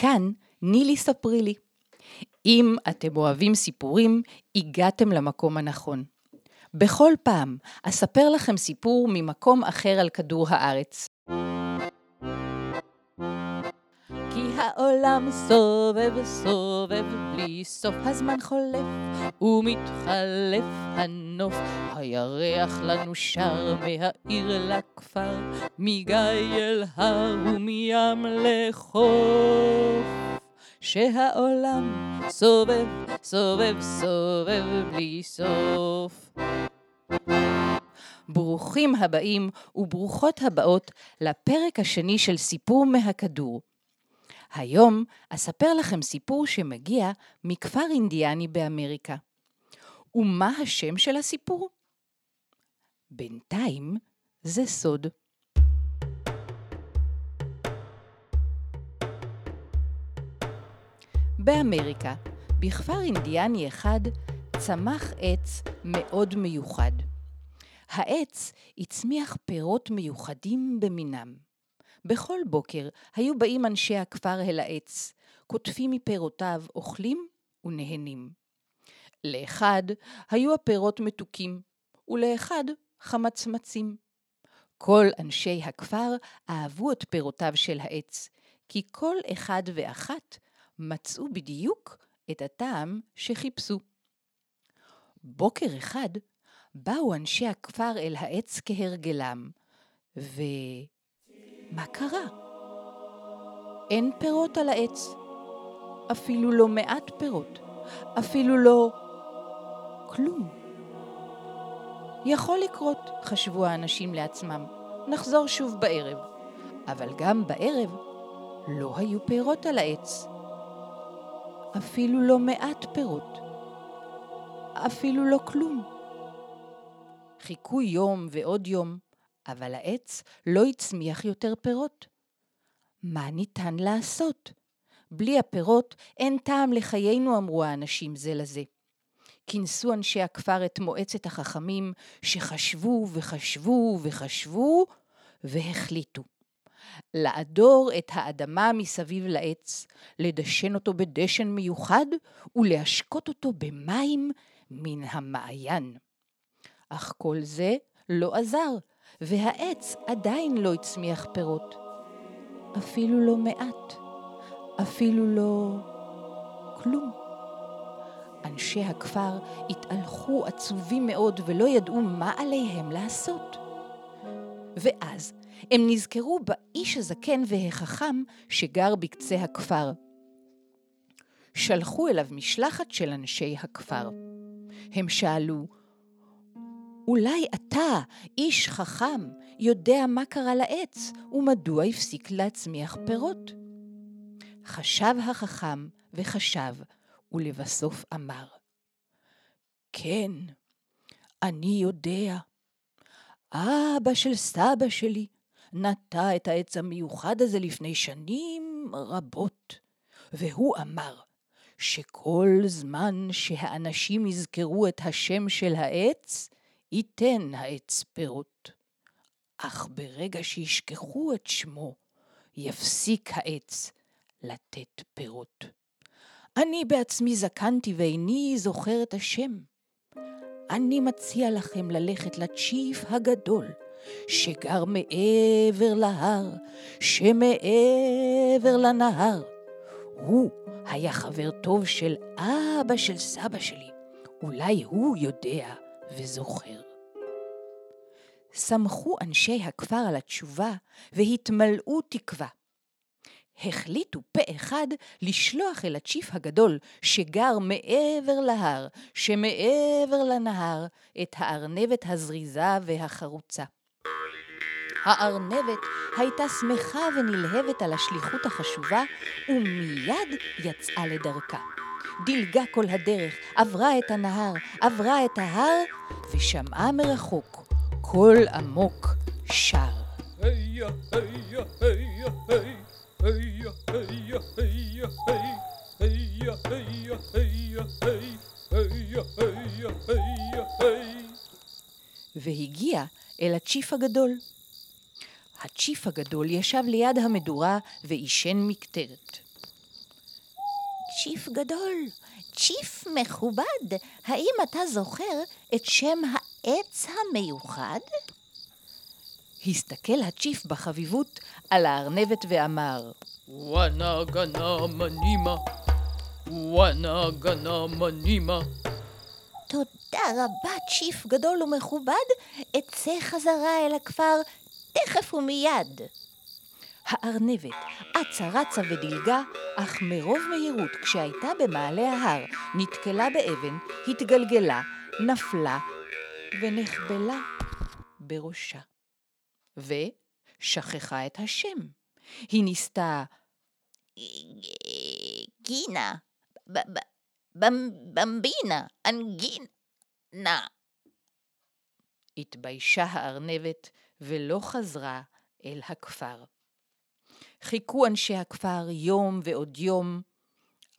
כאן נילי ספרי לי. אם אתם אוהבים סיפורים, הגעתם למקום הנכון. בכל פעם אספר לכם סיפור ממקום אחר על כדור הארץ. כי העולם סובב סובב בלי סוף הזמן חולף ומתחלף הנוף הירח לנו שר מהעיר לכפר מגיא אל הר ומים לחוף שהעולם סובב סובב סובב בלי סוף ברוכים הבאים וברוכות הבאות לפרק השני של סיפור מהכדור. היום אספר לכם סיפור שמגיע מכפר אינדיאני באמריקה. ומה השם של הסיפור? בינתיים זה סוד. באמריקה, בכפר אינדיאני אחד, צמח עץ מאוד מיוחד. העץ הצמיח פירות מיוחדים במינם. בכל בוקר היו באים אנשי הכפר אל העץ, קוטפים מפירותיו, אוכלים ונהנים. לאחד היו הפירות מתוקים, ולאחד חמצמצים. כל אנשי הכפר אהבו את פירותיו של העץ, כי כל אחד ואחת מצאו בדיוק את הטעם שחיפשו. בוקר אחד באו אנשי הכפר אל העץ כהרגלם, ו... מה קרה? אין פירות על העץ, אפילו לא מעט פירות, אפילו לא כלום. יכול לקרות, חשבו האנשים לעצמם, נחזור שוב בערב. אבל גם בערב לא היו פירות על העץ. אפילו לא מעט פירות. אפילו לא כלום. חיכו יום ועוד יום, אבל העץ לא הצמיח יותר פירות. מה ניתן לעשות? בלי הפירות אין טעם לחיינו, אמרו האנשים זה לזה. כינסו אנשי הכפר את מועצת החכמים, שחשבו וחשבו וחשבו, והחליטו. לעדור את האדמה מסביב לעץ, לדשן אותו בדשן מיוחד ולהשקות אותו במים מן המעיין. אך כל זה לא עזר, והעץ עדיין לא הצמיח פירות. אפילו לא מעט, אפילו לא כלום. אנשי הכפר התהלכו עצובים מאוד ולא ידעו מה עליהם לעשות. ואז הם נזכרו באיש הזקן והחכם שגר בקצה הכפר. שלחו אליו משלחת של אנשי הכפר. הם שאלו, אולי אתה, איש חכם, יודע מה קרה לעץ ומדוע הפסיק להצמיח פירות? חשב החכם וחשב, ולבסוף אמר, כן, אני יודע. אבא של סבא שלי נטע את העץ המיוחד הזה לפני שנים רבות, והוא אמר שכל זמן שהאנשים יזכרו את השם של העץ, ייתן העץ פירות. אך ברגע שישכחו את שמו, יפסיק העץ לתת פירות. אני בעצמי זקנתי ואיני זוכר את השם. אני מציע לכם ללכת לצ'יף הגדול, שגר מעבר להר, שמעבר לנהר. הוא היה חבר טוב של אבא של סבא שלי. אולי הוא יודע וזוכר. שמחו אנשי הכפר על התשובה והתמלאו תקווה. החליטו פה אחד לשלוח אל הצ'יף הגדול שגר מעבר להר, שמעבר לנהר, את הארנבת הזריזה והחרוצה. הארנבת הייתה שמחה ונלהבת על השליחות החשובה, ומיד יצאה לדרכה. דילגה כל הדרך, עברה את הנהר, עברה את ההר, ושמעה מרחוק קול עמוק שר. היה, היה, היה, היה, והגיע אל הצ'יף הגדול. הצ'יף הגדול ישב ליד המדורה ועישן מקטרת. צ'יף גדול, צ'יף מכובד, האם אתה זוכר את שם העץ המיוחד? הסתכל הצ'יף בחביבות על הארנבת ואמר, וואנה גנה מנימה, וואנה גנה מנימה. תודה רבה, צ'יף גדול ומכובד, אצא חזרה אל הכפר תכף ומיד. הארנבת אצה רצה ודילגה, אך מרוב מהירות כשהייתה במעלה ההר, נתקלה באבן, התגלגלה, נפלה ונחבלה בראשה. ושכחה את השם. היא ניסתה גינה, במבינה, אנגינה. התביישה הארנבת ולא חזרה אל הכפר. חיכו אנשי הכפר יום ועוד יום,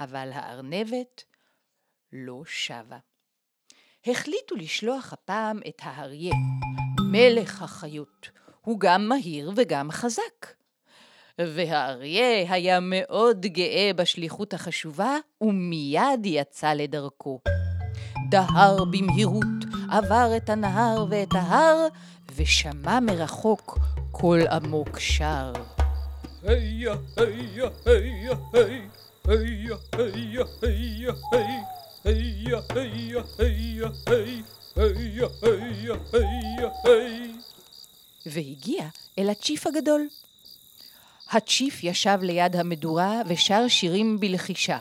אבל הארנבת לא שבה. החליטו לשלוח הפעם את האריה, מלך החיות. הוא גם מהיר וגם חזק. והאריה היה מאוד גאה בשליחות החשובה, ומיד יצא לדרכו. דהר במהירות, עבר את הנהר ואת ההר, ושמע מרחוק קול עמוק שר. היה, היה, היה, היה, היה, היה, היה, היה, היה, היה, היה, היה, היה, היה. והגיע אל הצ'יף הגדול. הצ'יף ישב ליד המדורה ושר שירים בלחישה.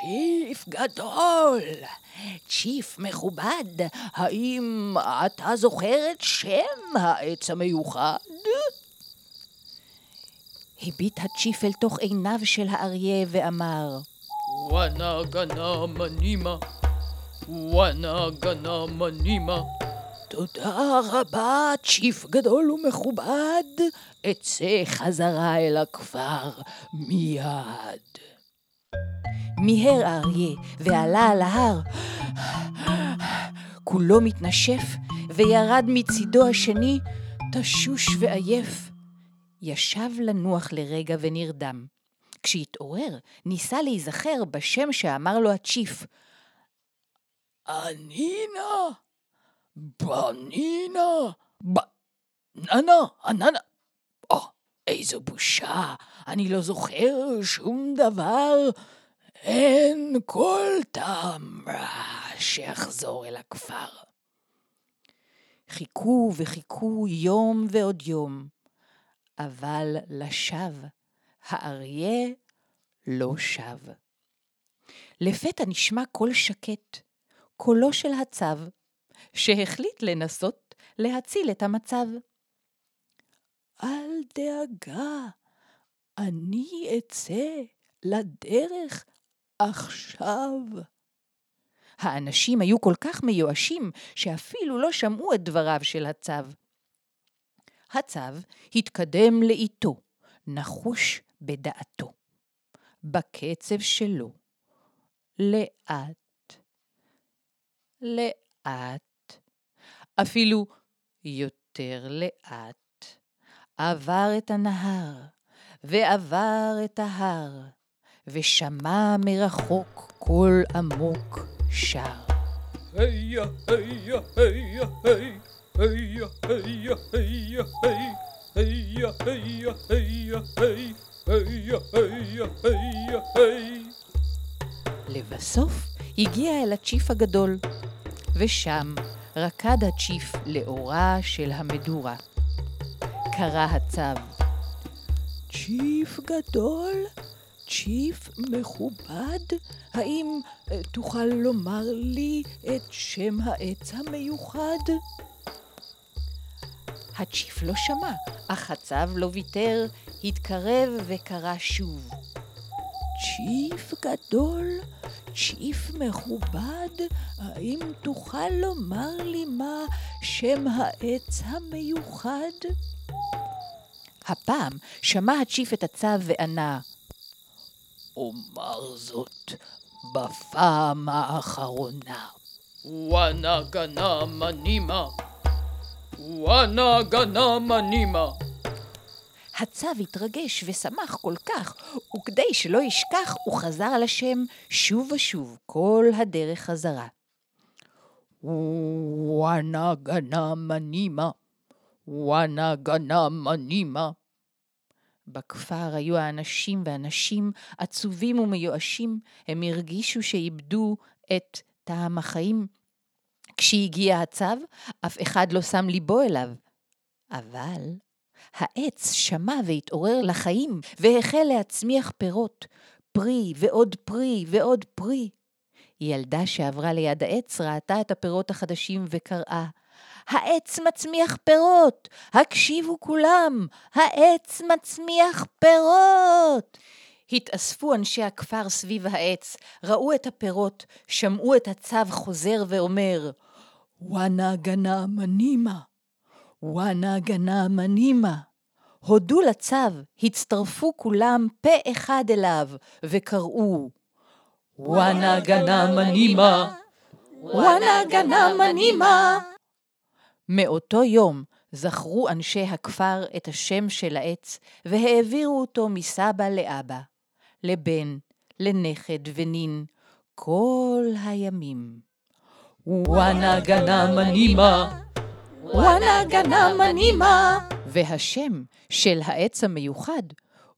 צ'יף גדול, צ'יף מכובד, האם אתה זוכר את שם העץ המיוחד? הביט הצ'יף אל תוך עיניו של האריה ואמר, וואנה גנה מנימה, וואנה גנה מנימה. תודה רבה, צ'יף גדול ומכובד, אצא חזרה אל הכפר מיד. מיהר האריה ועלה על ההר. כולו מתנשף וירד מצידו השני, תשוש ועייף. ישב לנוח לרגע ונרדם. כשהתעורר, ניסה להיזכר בשם שאמר לו הצ'יף. אנינה, בנינה, בננה, עננה. או, איזו בושה, אני לא זוכר שום דבר. אין כל טעם רע שיחזור אל הכפר. חיכו וחיכו יום ועוד יום, אבל לשווא, האריה לא שב. לפתע נשמע קול שקט, קולו של הצב, שהחליט לנסות להציל את המצב. אל דאגה, אני אצא לדרך עכשיו. האנשים היו כל כך מיואשים שאפילו לא שמעו את דבריו של הצב. הצב התקדם לאיתו, נחוש בדעתו, בקצב שלו, לאט, לאט, אפילו יותר לאט, עבר את הנהר, ועבר את ההר, ושמע מרחוק קול עמוק שר. לבסוף הגיע אל הצ'יף הגדול, ושם רקד הצ'יף לאורה של המדורה. קרא הצב, צ'יף גדול, צ'יף מכובד, האם אה, תוכל לומר לי את שם העץ המיוחד? הצ'יף לא שמע, אך הצב לא ויתר, התקרב וקרא שוב. צ'יף גדול, צ'יף מכובד, האם תוכל לומר לי מה שם העץ המיוחד? הפעם שמע הצ'יף את הצו וענה, אומר זאת בפעם האחרונה. וואנה גנה מנימה, וואנה גנה מנימה. הצב התרגש ושמח כל כך, וכדי שלא ישכח, הוא חזר על השם שוב ושוב, כל הדרך חזרה. וואנה גנה מנימה, וואנה גנה מנימה. בכפר היו האנשים והנשים עצובים ומיואשים, הם הרגישו שאיבדו את טעם החיים. כשהגיע הצו, אף אחד לא שם ליבו אליו. אבל העץ שמע והתעורר לחיים, והחל להצמיח פירות, פרי ועוד פרי ועוד פרי. ילדה שעברה ליד העץ ראתה את הפירות החדשים וקראה, העץ מצמיח פירות, הקשיבו כולם, העץ מצמיח פירות. התאספו אנשי הכפר סביב העץ, ראו את הפירות, שמעו את הצו חוזר ואומר, וואנה גנה מנימה, וואנה גנה מנימה. הודו לצו, הצטרפו כולם פה אחד אליו, וקראו, וואנה גנה מנימה, וואנה גנה מנימה. מאותו יום זכרו אנשי הכפר את השם של העץ, והעבירו אותו מסבא לאבא, לבן, לנכד ונין, כל הימים. וואנה גנה מנימה, וואנה גנה מנימה. והשם של העץ המיוחד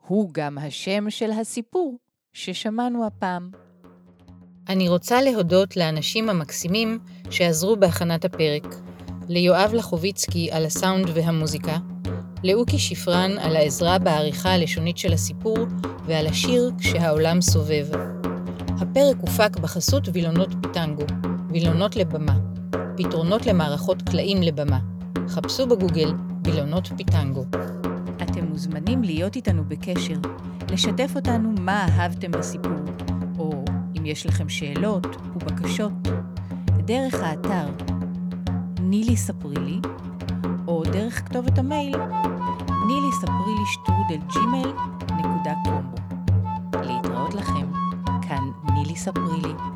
הוא גם השם של הסיפור ששמענו הפעם. אני רוצה להודות לאנשים המקסימים שעזרו בהכנת הפרק. ליואב לחוביצקי על הסאונד והמוזיקה, לאוקי שפרן על העזרה בעריכה הלשונית של הסיפור ועל השיר "כשהעולם סובב". הפרק הופק בחסות וילונות פיטנגו, וילונות לבמה, פתרונות למערכות קלעים לבמה. חפשו בגוגל וילונות פיטנגו. אתם מוזמנים להיות איתנו בקשר, לשתף אותנו מה אהבתם בסיפור, או אם יש לכם שאלות ובקשות, דרך האתר נילי ספרי לי, או דרך כתובת המייל נילי ספרי לי שטרודל ג'ימל נקודה קומבו. להתראות לכם, כאן נילי ספרי לי.